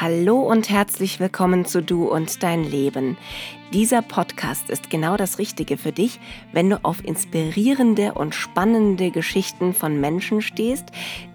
Hallo und herzlich willkommen zu Du und dein Leben. Dieser Podcast ist genau das Richtige für dich, wenn du auf inspirierende und spannende Geschichten von Menschen stehst,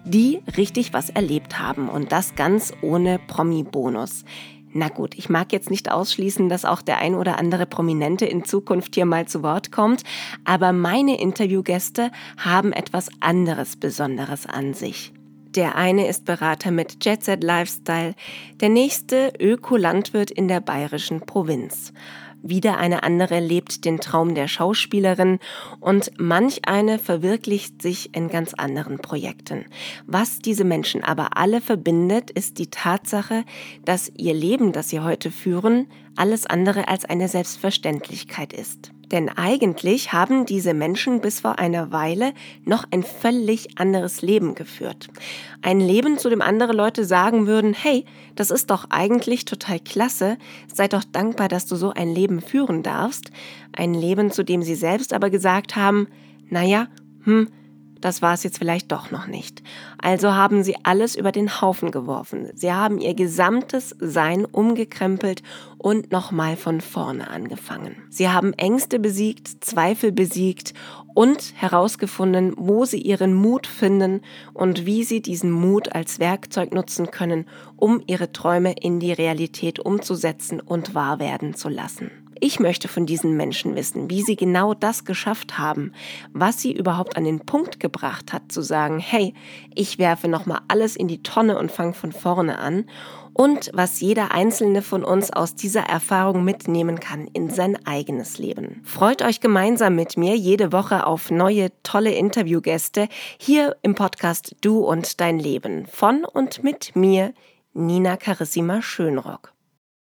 die richtig was erlebt haben und das ganz ohne Promi-Bonus. Na gut, ich mag jetzt nicht ausschließen, dass auch der ein oder andere Prominente in Zukunft hier mal zu Wort kommt, aber meine Interviewgäste haben etwas anderes Besonderes an sich. Der eine ist Berater mit Jet Set Lifestyle, der nächste Ökolandwirt in der bayerischen Provinz. Wieder eine andere lebt den Traum der Schauspielerin und manch eine verwirklicht sich in ganz anderen Projekten. Was diese Menschen aber alle verbindet, ist die Tatsache, dass ihr Leben, das sie heute führen, alles andere als eine Selbstverständlichkeit ist. Denn eigentlich haben diese Menschen bis vor einer Weile noch ein völlig anderes Leben geführt. Ein Leben, zu dem andere Leute sagen würden, hey, das ist doch eigentlich total klasse, sei doch dankbar, dass du so ein Leben führen darfst. Ein Leben, zu dem sie selbst aber gesagt haben, naja, hm, das war es jetzt vielleicht doch noch nicht. Also haben sie alles über den Haufen geworfen. Sie haben ihr gesamtes Sein umgekrempelt und nochmal von vorne angefangen. Sie haben Ängste besiegt, Zweifel besiegt und herausgefunden, wo sie ihren Mut finden und wie sie diesen Mut als Werkzeug nutzen können, um ihre Träume in die Realität umzusetzen und wahr werden zu lassen. Ich möchte von diesen Menschen wissen, wie sie genau das geschafft haben, was sie überhaupt an den Punkt gebracht hat, zu sagen, hey, ich werfe nochmal alles in die Tonne und fange von vorne an und was jeder einzelne von uns aus dieser Erfahrung mitnehmen kann in sein eigenes Leben. Freut euch gemeinsam mit mir jede Woche auf neue tolle Interviewgäste hier im Podcast Du und dein Leben von und mit mir, Nina Carissima Schönrock.